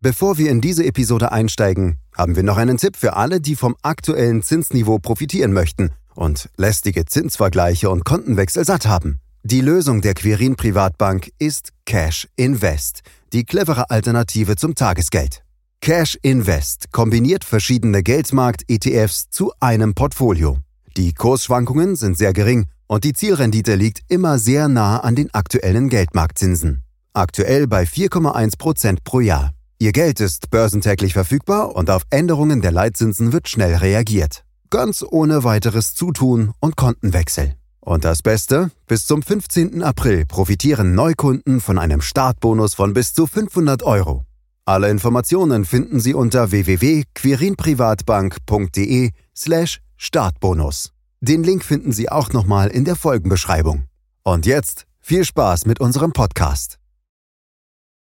Bevor wir in diese Episode einsteigen, haben wir noch einen Tipp für alle, die vom aktuellen Zinsniveau profitieren möchten und lästige Zinsvergleiche und Kontenwechsel satt haben. Die Lösung der Quirin Privatbank ist Cash Invest, die clevere Alternative zum Tagesgeld. Cash Invest kombiniert verschiedene Geldmarkt-ETFs zu einem Portfolio. Die Kursschwankungen sind sehr gering und die Zielrendite liegt immer sehr nah an den aktuellen Geldmarktzinsen. Aktuell bei 4,1% pro Jahr. Ihr Geld ist börsentäglich verfügbar und auf Änderungen der Leitzinsen wird schnell reagiert. Ganz ohne weiteres Zutun und Kontenwechsel. Und das Beste, bis zum 15. April profitieren Neukunden von einem Startbonus von bis zu 500 Euro. Alle Informationen finden Sie unter www.quirinprivatbank.de slash Startbonus. Den Link finden Sie auch nochmal in der Folgenbeschreibung. Und jetzt viel Spaß mit unserem Podcast.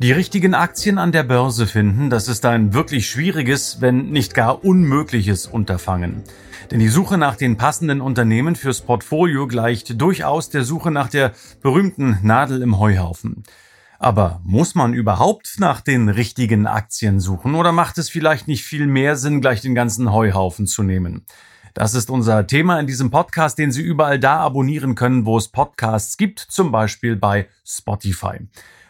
Die richtigen Aktien an der Börse finden, das ist ein wirklich schwieriges, wenn nicht gar unmögliches Unterfangen. Denn die Suche nach den passenden Unternehmen fürs Portfolio gleicht durchaus der Suche nach der berühmten Nadel im Heuhaufen. Aber muss man überhaupt nach den richtigen Aktien suchen oder macht es vielleicht nicht viel mehr Sinn, gleich den ganzen Heuhaufen zu nehmen? Das ist unser Thema in diesem Podcast, den Sie überall da abonnieren können, wo es Podcasts gibt, zum Beispiel bei Spotify.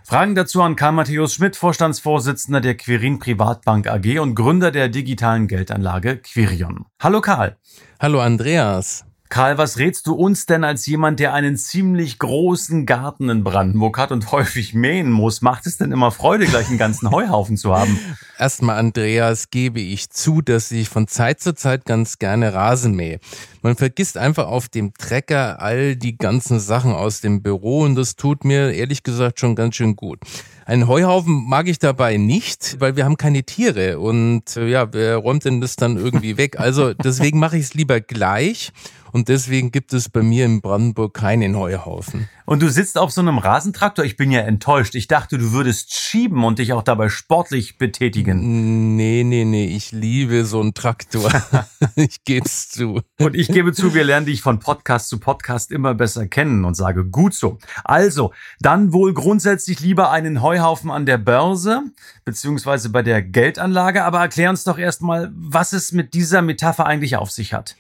Fragen dazu an Karl Matthäus Schmidt, Vorstandsvorsitzender der Quirin Privatbank AG und Gründer der digitalen Geldanlage Quirion. Hallo Karl. Hallo Andreas. Karl, was rätst du uns denn als jemand, der einen ziemlich großen Garten in Brandenburg hat und häufig mähen muss? Macht es denn immer Freude, gleich einen ganzen Heuhaufen zu haben? Erstmal, Andreas, gebe ich zu, dass ich von Zeit zu Zeit ganz gerne Rasen mähe. Man vergisst einfach auf dem Trecker all die ganzen Sachen aus dem Büro und das tut mir ehrlich gesagt schon ganz schön gut. Einen Heuhaufen mag ich dabei nicht, weil wir haben keine Tiere und äh, ja, wer räumt denn das dann irgendwie weg? Also deswegen mache ich es lieber gleich und deswegen gibt es bei mir in Brandenburg keinen Heuhaufen. Und du sitzt auf so einem Rasentraktor. Ich bin ja enttäuscht. Ich dachte, du würdest schieben und dich auch dabei sportlich betätigen. Nee, nee, nee. Ich liebe so einen Traktor. ich geb's zu. Und ich gebe zu, wir lernen dich von Podcast zu Podcast immer besser kennen und sage gut so. Also, dann wohl grundsätzlich lieber einen Heuhaufen an der Börse beziehungsweise bei der Geldanlage. Aber erklär uns doch erstmal, was es mit dieser Metapher eigentlich auf sich hat.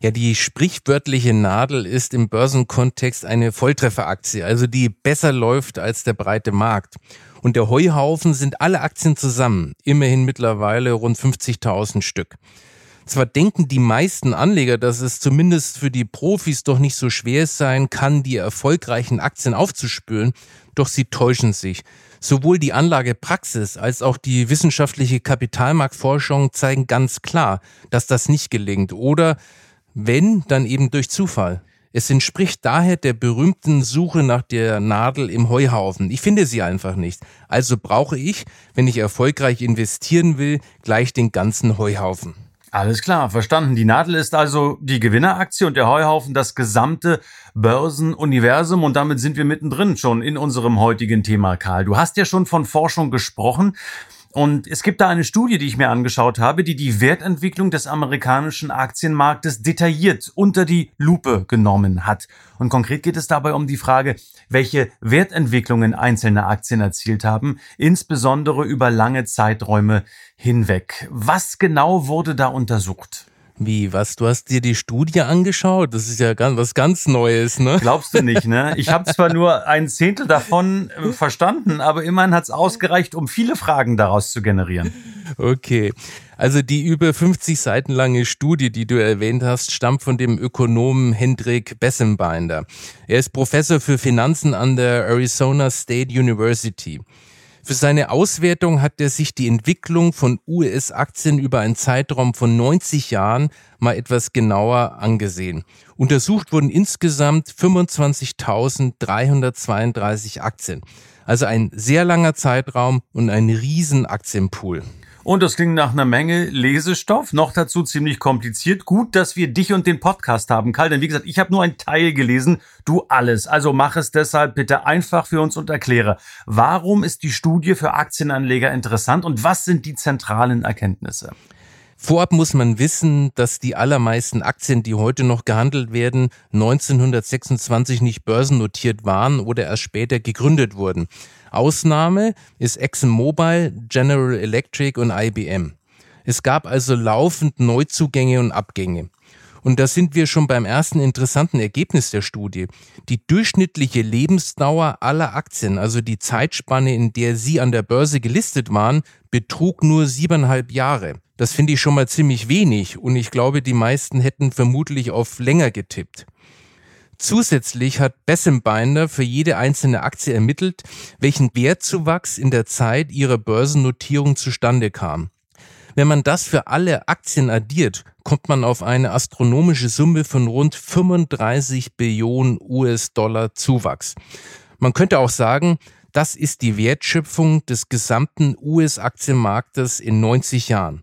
Ja, die sprichwörtliche Nadel ist im Börsenkontext eine Volltrefferaktie, also die besser läuft als der breite Markt. Und der Heuhaufen sind alle Aktien zusammen, immerhin mittlerweile rund 50.000 Stück. Zwar denken die meisten Anleger, dass es zumindest für die Profis doch nicht so schwer sein kann, die erfolgreichen Aktien aufzuspüren, doch sie täuschen sich. Sowohl die Anlagepraxis als auch die wissenschaftliche Kapitalmarktforschung zeigen ganz klar, dass das nicht gelingt oder wenn, dann eben durch Zufall. Es entspricht daher der berühmten Suche nach der Nadel im Heuhaufen. Ich finde sie einfach nicht. Also brauche ich, wenn ich erfolgreich investieren will, gleich den ganzen Heuhaufen. Alles klar, verstanden. Die Nadel ist also die Gewinneraktie und der Heuhaufen das gesamte Börsenuniversum und damit sind wir mittendrin schon in unserem heutigen Thema, Karl. Du hast ja schon von Forschung gesprochen. Und es gibt da eine Studie, die ich mir angeschaut habe, die die Wertentwicklung des amerikanischen Aktienmarktes detailliert unter die Lupe genommen hat. Und konkret geht es dabei um die Frage, welche Wertentwicklungen einzelne Aktien erzielt haben, insbesondere über lange Zeiträume hinweg. Was genau wurde da untersucht? Wie, was? Du hast dir die Studie angeschaut? Das ist ja ganz, was ganz Neues, ne? Glaubst du nicht, ne? Ich habe zwar nur ein Zehntel davon äh, verstanden, aber immerhin hat es ausgereicht, um viele Fragen daraus zu generieren. Okay. Also die über 50 Seiten lange Studie, die du erwähnt hast, stammt von dem Ökonomen Hendrik Bessenbinder. Er ist Professor für Finanzen an der Arizona State University. Für seine Auswertung hat er sich die Entwicklung von US-Aktien über einen Zeitraum von 90 Jahren mal etwas genauer angesehen. Untersucht wurden insgesamt 25.332 Aktien. Also ein sehr langer Zeitraum und ein riesen Aktienpool. Und das klingt nach einer Menge Lesestoff, noch dazu ziemlich kompliziert. Gut, dass wir dich und den Podcast haben, Karl, denn wie gesagt, ich habe nur einen Teil gelesen, du alles. Also mach es deshalb bitte einfach für uns und erkläre, warum ist die Studie für Aktienanleger interessant und was sind die zentralen Erkenntnisse? Vorab muss man wissen, dass die allermeisten Aktien, die heute noch gehandelt werden, 1926 nicht börsennotiert waren oder erst später gegründet wurden. Ausnahme ist ExxonMobil, General Electric und IBM. Es gab also laufend Neuzugänge und Abgänge. Und da sind wir schon beim ersten interessanten Ergebnis der Studie. Die durchschnittliche Lebensdauer aller Aktien, also die Zeitspanne, in der sie an der Börse gelistet waren, betrug nur siebeneinhalb Jahre. Das finde ich schon mal ziemlich wenig und ich glaube, die meisten hätten vermutlich auf länger getippt. Zusätzlich hat Bessembinder für jede einzelne Aktie ermittelt, welchen Wertzuwachs in der Zeit ihrer Börsennotierung zustande kam. Wenn man das für alle Aktien addiert, kommt man auf eine astronomische Summe von rund 35 Billionen US-Dollar Zuwachs. Man könnte auch sagen, das ist die Wertschöpfung des gesamten US-Aktienmarktes in 90 Jahren.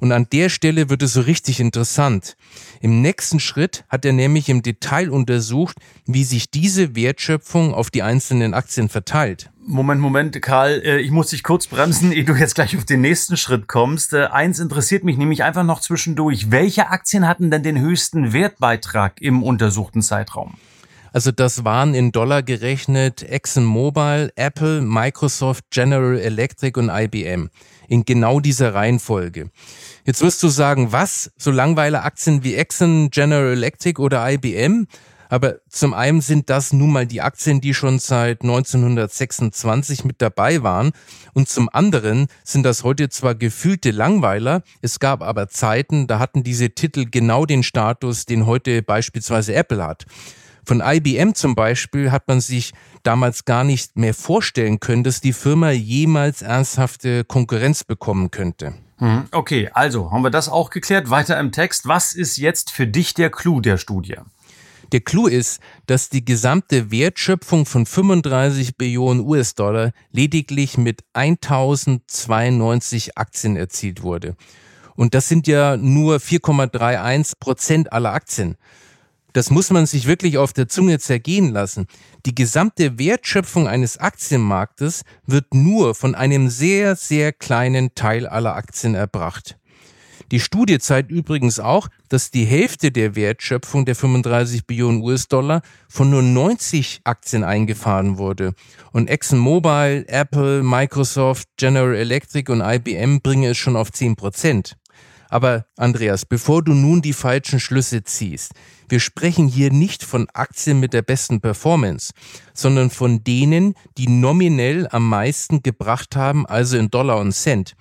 Und an der Stelle wird es so richtig interessant. Im nächsten Schritt hat er nämlich im Detail untersucht, wie sich diese Wertschöpfung auf die einzelnen Aktien verteilt. Moment, Moment, Karl, äh, ich muss dich kurz bremsen, ehe du jetzt gleich auf den nächsten Schritt kommst. Äh, eins interessiert mich nämlich einfach noch zwischendurch. Welche Aktien hatten denn den höchsten Wertbeitrag im untersuchten Zeitraum? Also das waren in Dollar gerechnet ExxonMobil, Apple, Microsoft, General Electric und IBM. In genau dieser Reihenfolge. Jetzt wirst du sagen, was? So langweile Aktien wie Exxon, General Electric oder IBM? Aber zum einen sind das nun mal die Aktien, die schon seit 1926 mit dabei waren. Und zum anderen sind das heute zwar gefühlte Langweiler, es gab aber Zeiten, da hatten diese Titel genau den Status, den heute beispielsweise Apple hat. Von IBM zum Beispiel hat man sich damals gar nicht mehr vorstellen können, dass die Firma jemals ernsthafte Konkurrenz bekommen könnte. Hm, okay, also haben wir das auch geklärt. Weiter im Text. Was ist jetzt für dich der Clou der Studie? Der Clou ist, dass die gesamte Wertschöpfung von 35 Billionen US-Dollar lediglich mit 1092 Aktien erzielt wurde. Und das sind ja nur 4,31 Prozent aller Aktien. Das muss man sich wirklich auf der Zunge zergehen lassen. Die gesamte Wertschöpfung eines Aktienmarktes wird nur von einem sehr, sehr kleinen Teil aller Aktien erbracht. Die Studie zeigt übrigens auch, dass die Hälfte der Wertschöpfung der 35 Billionen US-Dollar von nur 90 Aktien eingefahren wurde. Und ExxonMobil, Apple, Microsoft, General Electric und IBM bringen es schon auf 10 Prozent. Aber Andreas, bevor du nun die falschen Schlüsse ziehst, wir sprechen hier nicht von Aktien mit der besten Performance, sondern von denen, die nominell am meisten gebracht haben, also in Dollar und Cent.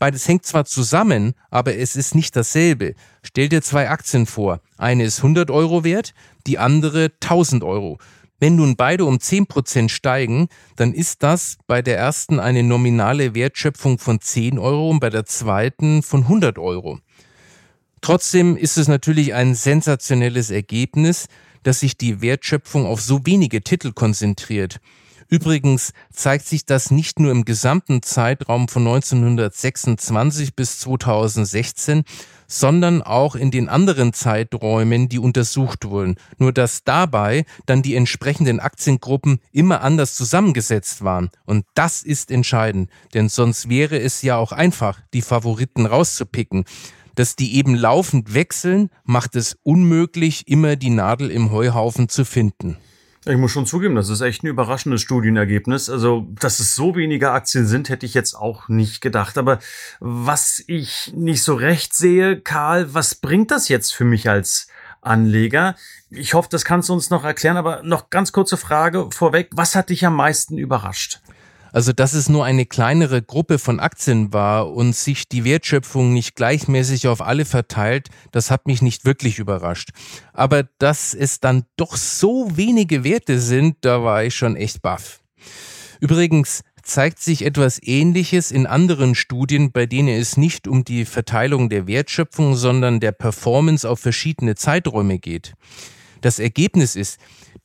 Beides hängt zwar zusammen, aber es ist nicht dasselbe. Stell dir zwei Aktien vor. Eine ist 100 Euro wert, die andere 1000 Euro. Wenn nun beide um 10% steigen, dann ist das bei der ersten eine nominale Wertschöpfung von 10 Euro und bei der zweiten von 100 Euro. Trotzdem ist es natürlich ein sensationelles Ergebnis, dass sich die Wertschöpfung auf so wenige Titel konzentriert. Übrigens zeigt sich das nicht nur im gesamten Zeitraum von 1926 bis 2016, sondern auch in den anderen Zeiträumen, die untersucht wurden. Nur dass dabei dann die entsprechenden Aktiengruppen immer anders zusammengesetzt waren. Und das ist entscheidend, denn sonst wäre es ja auch einfach, die Favoriten rauszupicken. Dass die eben laufend wechseln, macht es unmöglich, immer die Nadel im Heuhaufen zu finden. Ich muss schon zugeben, das ist echt ein überraschendes Studienergebnis. Also, dass es so wenige Aktien sind, hätte ich jetzt auch nicht gedacht. Aber was ich nicht so recht sehe, Karl, was bringt das jetzt für mich als Anleger? Ich hoffe, das kannst du uns noch erklären, aber noch ganz kurze Frage vorweg. Was hat dich am meisten überrascht? Also, dass es nur eine kleinere Gruppe von Aktien war und sich die Wertschöpfung nicht gleichmäßig auf alle verteilt, das hat mich nicht wirklich überrascht. Aber dass es dann doch so wenige Werte sind, da war ich schon echt baff. Übrigens zeigt sich etwas Ähnliches in anderen Studien, bei denen es nicht um die Verteilung der Wertschöpfung, sondern der Performance auf verschiedene Zeiträume geht. Das Ergebnis ist,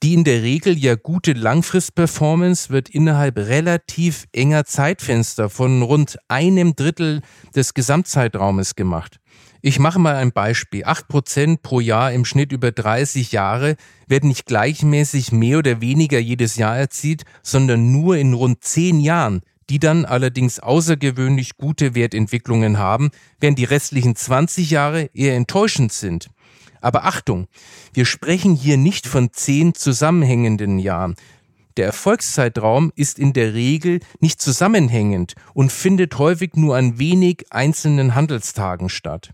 die in der Regel ja gute Langfristperformance wird innerhalb relativ enger Zeitfenster von rund einem Drittel des Gesamtzeitraumes gemacht. Ich mache mal ein Beispiel. Acht Prozent pro Jahr im Schnitt über 30 Jahre werden nicht gleichmäßig mehr oder weniger jedes Jahr erzielt, sondern nur in rund zehn Jahren, die dann allerdings außergewöhnlich gute Wertentwicklungen haben, während die restlichen 20 Jahre eher enttäuschend sind. Aber Achtung, wir sprechen hier nicht von zehn zusammenhängenden Jahren. Der Erfolgszeitraum ist in der Regel nicht zusammenhängend und findet häufig nur an wenig einzelnen Handelstagen statt.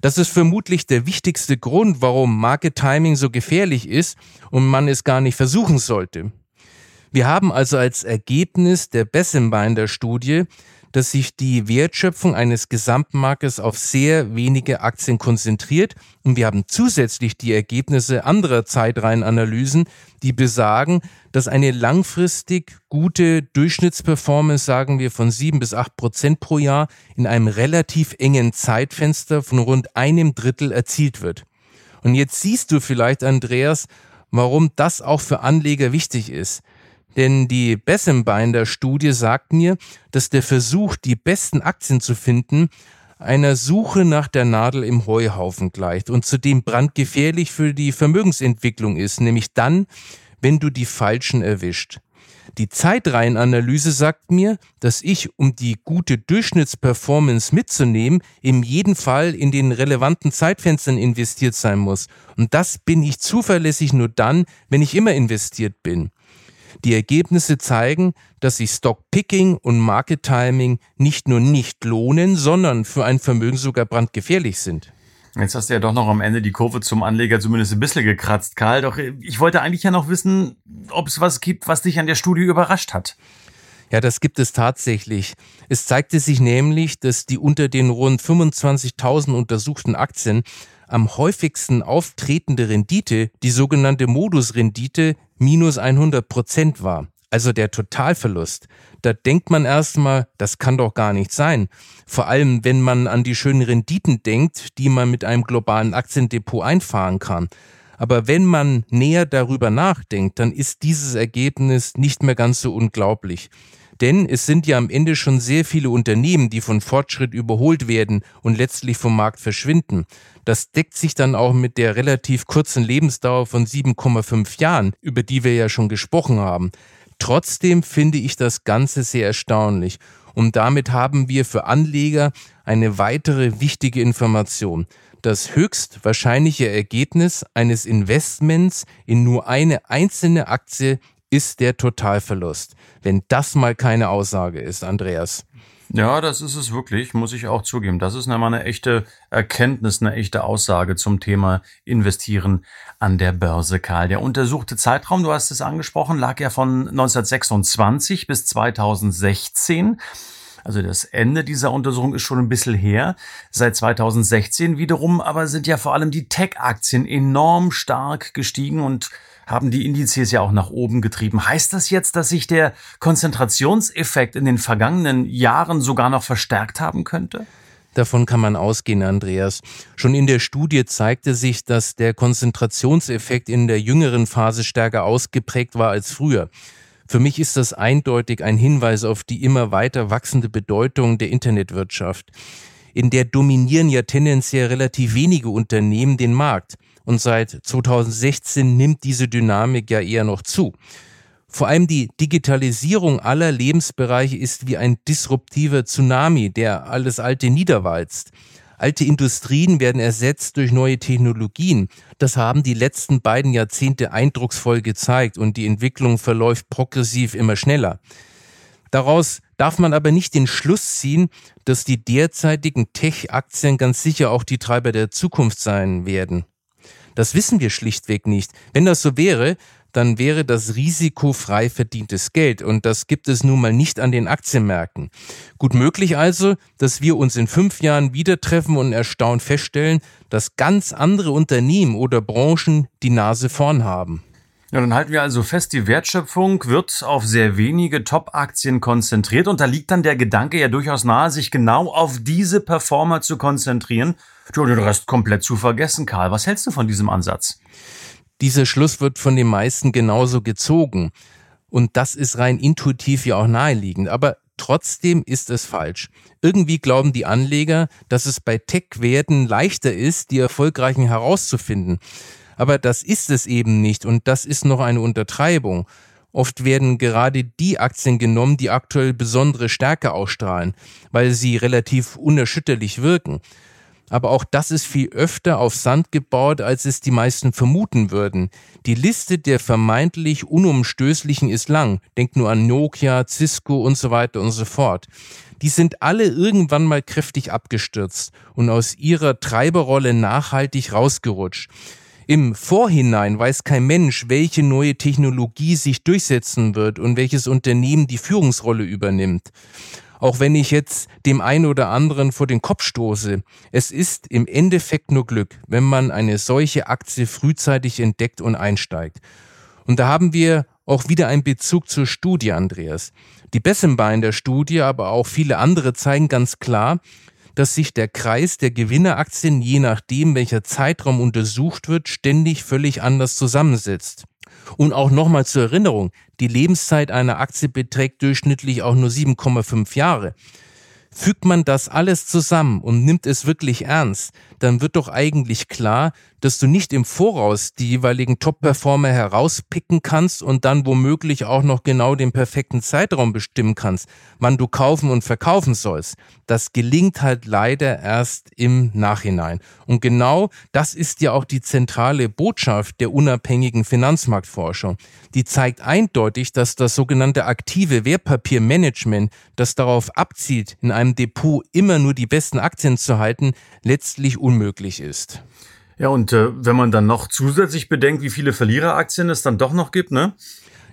Das ist vermutlich der wichtigste Grund, warum Market Timing so gefährlich ist und man es gar nicht versuchen sollte. Wir haben also als Ergebnis der Bessembinder-Studie dass sich die Wertschöpfung eines Gesamtmarktes auf sehr wenige Aktien konzentriert und wir haben zusätzlich die Ergebnisse anderer Zeitreihenanalysen, die besagen, dass eine langfristig gute Durchschnittsperformance, sagen wir, von sieben bis acht Prozent pro Jahr in einem relativ engen Zeitfenster von rund einem Drittel erzielt wird. Und jetzt siehst du vielleicht, Andreas, warum das auch für Anleger wichtig ist. Denn die Bessembinder-Studie sagt mir, dass der Versuch, die besten Aktien zu finden, einer Suche nach der Nadel im Heuhaufen gleicht und zudem brandgefährlich für die Vermögensentwicklung ist, nämlich dann, wenn du die Falschen erwischt. Die Zeitreihenanalyse sagt mir, dass ich, um die gute Durchschnittsperformance mitzunehmen, in jedem Fall in den relevanten Zeitfenstern investiert sein muss. Und das bin ich zuverlässig nur dann, wenn ich immer investiert bin. Die Ergebnisse zeigen, dass sich Stockpicking und Market Timing nicht nur nicht lohnen, sondern für ein Vermögen sogar brandgefährlich sind. Jetzt hast du ja doch noch am Ende die Kurve zum Anleger zumindest ein bisschen gekratzt, Karl. Doch ich wollte eigentlich ja noch wissen, ob es was gibt, was dich an der Studie überrascht hat. Ja, das gibt es tatsächlich. Es zeigte sich nämlich, dass die unter den rund 25.000 untersuchten Aktien am häufigsten auftretende Rendite die sogenannte Modusrendite minus 100 Prozent war. Also der Totalverlust. Da denkt man erstmal, das kann doch gar nicht sein. Vor allem, wenn man an die schönen Renditen denkt, die man mit einem globalen Aktiendepot einfahren kann. Aber wenn man näher darüber nachdenkt, dann ist dieses Ergebnis nicht mehr ganz so unglaublich. Denn es sind ja am Ende schon sehr viele Unternehmen, die von Fortschritt überholt werden und letztlich vom Markt verschwinden. Das deckt sich dann auch mit der relativ kurzen Lebensdauer von 7,5 Jahren, über die wir ja schon gesprochen haben. Trotzdem finde ich das Ganze sehr erstaunlich. Und damit haben wir für Anleger eine weitere wichtige Information. Das höchst wahrscheinliche Ergebnis eines Investments in nur eine einzelne Aktie ist der Totalverlust. Wenn das mal keine Aussage ist, Andreas. Ja, das ist es wirklich, muss ich auch zugeben. Das ist einmal eine echte Erkenntnis, eine echte Aussage zum Thema Investieren an der Börse, Karl. Der untersuchte Zeitraum, du hast es angesprochen, lag ja von 1926 bis 2016. Also das Ende dieser Untersuchung ist schon ein bisschen her. Seit 2016 wiederum aber sind ja vor allem die Tech-Aktien enorm stark gestiegen und haben die Indizes ja auch nach oben getrieben. Heißt das jetzt, dass sich der Konzentrationseffekt in den vergangenen Jahren sogar noch verstärkt haben könnte? Davon kann man ausgehen, Andreas. Schon in der Studie zeigte sich, dass der Konzentrationseffekt in der jüngeren Phase stärker ausgeprägt war als früher. Für mich ist das eindeutig ein Hinweis auf die immer weiter wachsende Bedeutung der Internetwirtschaft. In der dominieren ja tendenziell relativ wenige Unternehmen den Markt und seit 2016 nimmt diese Dynamik ja eher noch zu. Vor allem die Digitalisierung aller Lebensbereiche ist wie ein disruptiver Tsunami, der alles Alte niederwalzt. Alte Industrien werden ersetzt durch neue Technologien. Das haben die letzten beiden Jahrzehnte eindrucksvoll gezeigt und die Entwicklung verläuft progressiv immer schneller. Daraus darf man aber nicht den Schluss ziehen, dass die derzeitigen Tech-Aktien ganz sicher auch die Treiber der Zukunft sein werden. Das wissen wir schlichtweg nicht. Wenn das so wäre, dann wäre das Risiko frei verdientes Geld und das gibt es nun mal nicht an den Aktienmärkten. Gut möglich also, dass wir uns in fünf Jahren wieder treffen und erstaunt feststellen, dass ganz andere Unternehmen oder Branchen die Nase vorn haben. Ja, dann halten wir also fest, die Wertschöpfung wird auf sehr wenige Top-Aktien konzentriert und da liegt dann der Gedanke ja durchaus nahe, sich genau auf diese Performer zu konzentrieren und den Rest komplett zu vergessen. Karl, was hältst du von diesem Ansatz? Dieser Schluss wird von den meisten genauso gezogen. Und das ist rein intuitiv ja auch naheliegend. Aber trotzdem ist es falsch. Irgendwie glauben die Anleger, dass es bei Tech-Werten leichter ist, die erfolgreichen herauszufinden. Aber das ist es eben nicht und das ist noch eine Untertreibung. Oft werden gerade die Aktien genommen, die aktuell besondere Stärke ausstrahlen, weil sie relativ unerschütterlich wirken. Aber auch das ist viel öfter auf Sand gebaut, als es die meisten vermuten würden. Die Liste der vermeintlich unumstößlichen ist lang. Denkt nur an Nokia, Cisco und so weiter und so fort. Die sind alle irgendwann mal kräftig abgestürzt und aus ihrer Treiberrolle nachhaltig rausgerutscht. Im Vorhinein weiß kein Mensch, welche neue Technologie sich durchsetzen wird und welches Unternehmen die Führungsrolle übernimmt auch wenn ich jetzt dem einen oder anderen vor den Kopf stoße. Es ist im Endeffekt nur Glück, wenn man eine solche Aktie frühzeitig entdeckt und einsteigt. Und da haben wir auch wieder einen Bezug zur Studie, Andreas. Die Bessembar in der Studie, aber auch viele andere zeigen ganz klar, dass sich der Kreis der Gewinneraktien je nachdem, welcher Zeitraum untersucht wird, ständig völlig anders zusammensetzt. Und auch nochmal zur Erinnerung, die Lebenszeit einer Aktie beträgt durchschnittlich auch nur 7,5 Jahre. Fügt man das alles zusammen und nimmt es wirklich ernst, dann wird doch eigentlich klar, dass du nicht im Voraus die jeweiligen Top-Performer herauspicken kannst und dann womöglich auch noch genau den perfekten Zeitraum bestimmen kannst, wann du kaufen und verkaufen sollst. Das gelingt halt leider erst im Nachhinein. Und genau das ist ja auch die zentrale Botschaft der unabhängigen Finanzmarktforschung. Die zeigt eindeutig, dass das sogenannte aktive Wertpapiermanagement, das darauf abzielt, in einem Depot immer nur die besten Aktien zu halten, letztlich unmöglich ist. Ja, und äh, wenn man dann noch zusätzlich bedenkt, wie viele Verliereraktien es dann doch noch gibt, ne?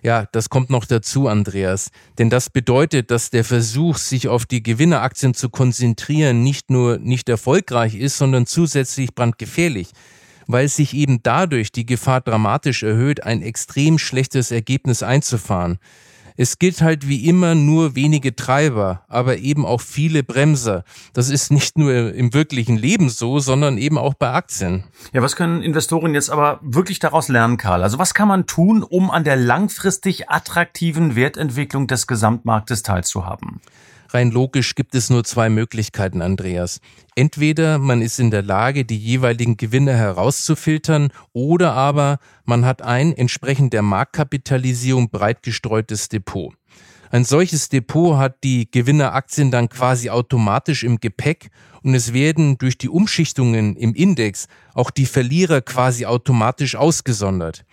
Ja, das kommt noch dazu, Andreas. Denn das bedeutet, dass der Versuch, sich auf die Gewinneraktien zu konzentrieren, nicht nur nicht erfolgreich ist, sondern zusätzlich brandgefährlich, weil sich eben dadurch die Gefahr dramatisch erhöht, ein extrem schlechtes Ergebnis einzufahren. Es gilt halt wie immer nur wenige Treiber, aber eben auch viele Bremser. Das ist nicht nur im wirklichen Leben so, sondern eben auch bei Aktien. Ja, was können Investoren jetzt aber wirklich daraus lernen, Karl? Also was kann man tun, um an der langfristig attraktiven Wertentwicklung des Gesamtmarktes teilzuhaben? Rein logisch gibt es nur zwei Möglichkeiten, Andreas. Entweder man ist in der Lage, die jeweiligen Gewinne herauszufiltern, oder aber man hat ein entsprechend der Marktkapitalisierung breit gestreutes Depot. Ein solches Depot hat die Gewinneraktien dann quasi automatisch im Gepäck und es werden durch die Umschichtungen im Index auch die Verlierer quasi automatisch ausgesondert.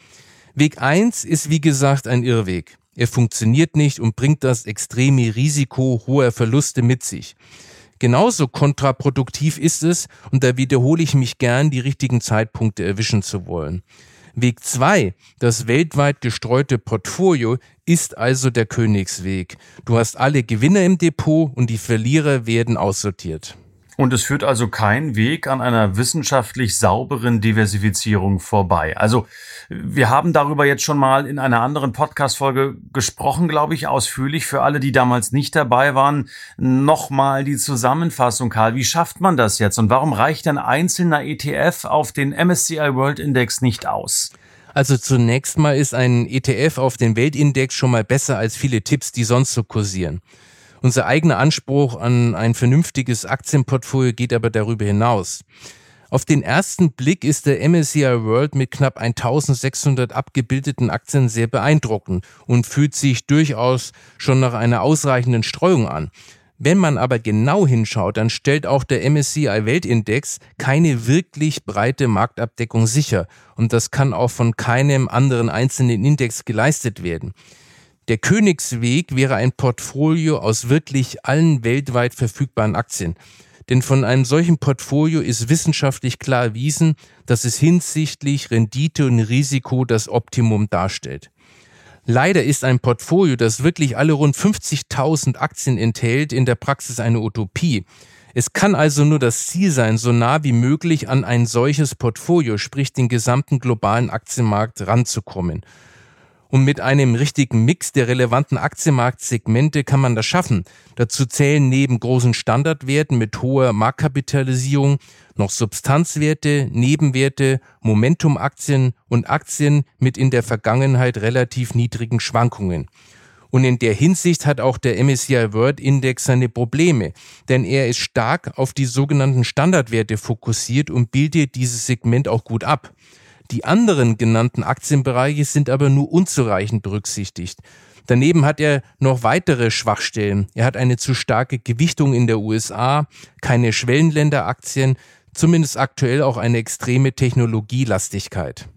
Weg eins ist wie gesagt ein Irrweg. Er funktioniert nicht und bringt das extreme Risiko hoher Verluste mit sich. Genauso kontraproduktiv ist es, und da wiederhole ich mich gern, die richtigen Zeitpunkte erwischen zu wollen. Weg zwei, das weltweit gestreute Portfolio, ist also der Königsweg. Du hast alle Gewinner im Depot und die Verlierer werden aussortiert. Und es führt also kein Weg an einer wissenschaftlich sauberen Diversifizierung vorbei. Also wir haben darüber jetzt schon mal in einer anderen Podcast-Folge gesprochen, glaube ich, ausführlich. Für alle, die damals nicht dabei waren, nochmal die Zusammenfassung, Karl. Wie schafft man das jetzt? Und warum reicht ein einzelner ETF auf den MSCI World Index nicht aus? Also zunächst mal ist ein ETF auf den Weltindex schon mal besser als viele Tipps, die sonst so kursieren. Unser eigener Anspruch an ein vernünftiges Aktienportfolio geht aber darüber hinaus. Auf den ersten Blick ist der MSCI World mit knapp 1600 abgebildeten Aktien sehr beeindruckend und fühlt sich durchaus schon nach einer ausreichenden Streuung an. Wenn man aber genau hinschaut, dann stellt auch der MSCI Weltindex keine wirklich breite Marktabdeckung sicher und das kann auch von keinem anderen einzelnen Index geleistet werden. Der Königsweg wäre ein Portfolio aus wirklich allen weltweit verfügbaren Aktien. Denn von einem solchen Portfolio ist wissenschaftlich klar erwiesen, dass es hinsichtlich Rendite und Risiko das Optimum darstellt. Leider ist ein Portfolio, das wirklich alle rund 50.000 Aktien enthält, in der Praxis eine Utopie. Es kann also nur das Ziel sein, so nah wie möglich an ein solches Portfolio, sprich den gesamten globalen Aktienmarkt, ranzukommen. Und mit einem richtigen Mix der relevanten Aktienmarktsegmente kann man das schaffen. Dazu zählen neben großen Standardwerten mit hoher Marktkapitalisierung noch Substanzwerte, Nebenwerte, Momentumaktien und Aktien mit in der Vergangenheit relativ niedrigen Schwankungen. Und in der Hinsicht hat auch der MSCI World Index seine Probleme, denn er ist stark auf die sogenannten Standardwerte fokussiert und bildet dieses Segment auch gut ab. Die anderen genannten Aktienbereiche sind aber nur unzureichend berücksichtigt. Daneben hat er noch weitere Schwachstellen. Er hat eine zu starke Gewichtung in der USA, keine Schwellenländeraktien, zumindest aktuell auch eine extreme Technologielastigkeit.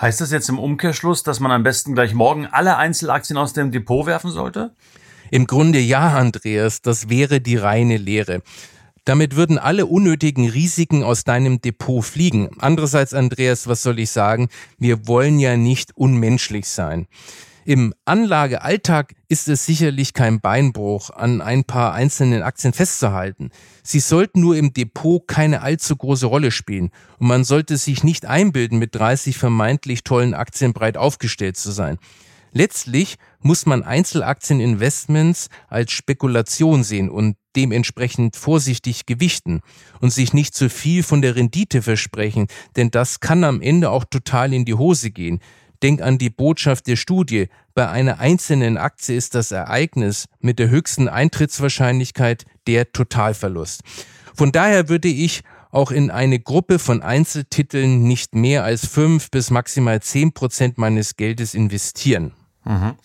Heißt das jetzt im Umkehrschluss, dass man am besten gleich morgen alle Einzelaktien aus dem Depot werfen sollte? Im Grunde ja, Andreas, das wäre die reine Lehre. Damit würden alle unnötigen Risiken aus deinem Depot fliegen. Andererseits, Andreas, was soll ich sagen? Wir wollen ja nicht unmenschlich sein. Im Anlagealltag ist es sicherlich kein Beinbruch, an ein paar einzelnen Aktien festzuhalten. Sie sollten nur im Depot keine allzu große Rolle spielen und man sollte sich nicht einbilden, mit 30 vermeintlich tollen Aktien breit aufgestellt zu sein. Letztlich muss man Einzelaktieninvestments als Spekulation sehen und dementsprechend vorsichtig gewichten und sich nicht zu viel von der Rendite versprechen, denn das kann am Ende auch total in die Hose gehen. Denk an die Botschaft der Studie. Bei einer einzelnen Aktie ist das Ereignis mit der höchsten Eintrittswahrscheinlichkeit der Totalverlust. Von daher würde ich auch in eine Gruppe von Einzeltiteln nicht mehr als fünf bis maximal zehn Prozent meines Geldes investieren. Mhm.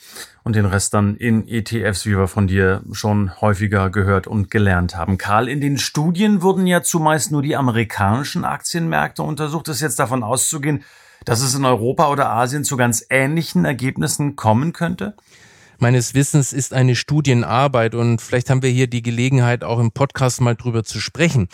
Und den Rest dann in ETFs, wie wir von dir schon häufiger gehört und gelernt haben. Karl, in den Studien wurden ja zumeist nur die amerikanischen Aktienmärkte untersucht. Ist jetzt davon auszugehen, dass es in Europa oder Asien zu ganz ähnlichen Ergebnissen kommen könnte? Meines Wissens ist eine Studienarbeit und vielleicht haben wir hier die Gelegenheit, auch im Podcast mal drüber zu sprechen.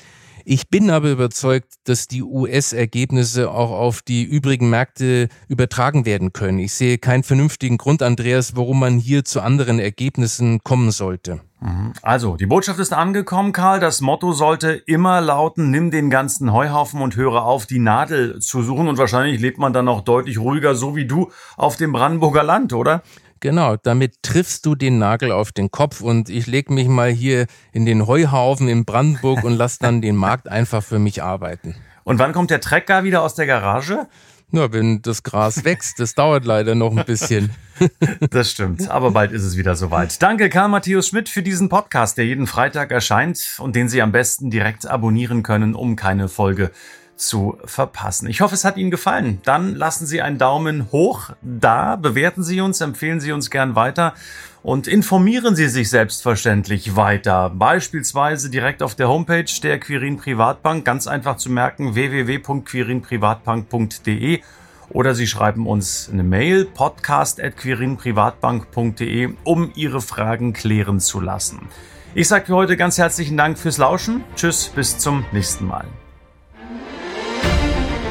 Ich bin aber überzeugt, dass die US-Ergebnisse auch auf die übrigen Märkte übertragen werden können. Ich sehe keinen vernünftigen Grund, Andreas, warum man hier zu anderen Ergebnissen kommen sollte. Mhm. Also, die Botschaft ist angekommen, Karl. Das Motto sollte immer lauten, nimm den ganzen Heuhaufen und höre auf, die Nadel zu suchen. Und wahrscheinlich lebt man dann auch deutlich ruhiger, so wie du, auf dem Brandenburger Land, oder? Genau, damit triffst du den Nagel auf den Kopf und ich leg mich mal hier in den Heuhaufen in Brandenburg und lass dann den Markt einfach für mich arbeiten. Und wann kommt der Trecker wieder aus der Garage? Na, wenn das Gras wächst, das dauert leider noch ein bisschen. das stimmt, aber bald ist es wieder soweit. Danke Karl Matthäus Schmidt für diesen Podcast, der jeden Freitag erscheint und den Sie am besten direkt abonnieren können, um keine Folge zu verpassen. Ich hoffe, es hat Ihnen gefallen. Dann lassen Sie einen Daumen hoch da, bewerten Sie uns, empfehlen Sie uns gern weiter und informieren Sie sich selbstverständlich weiter. Beispielsweise direkt auf der Homepage der Quirin Privatbank, ganz einfach zu merken, www.quirinprivatbank.de oder Sie schreiben uns eine Mail podcast.quirinprivatbank.de, um Ihre Fragen klären zu lassen. Ich sage für heute ganz herzlichen Dank fürs Lauschen. Tschüss, bis zum nächsten Mal.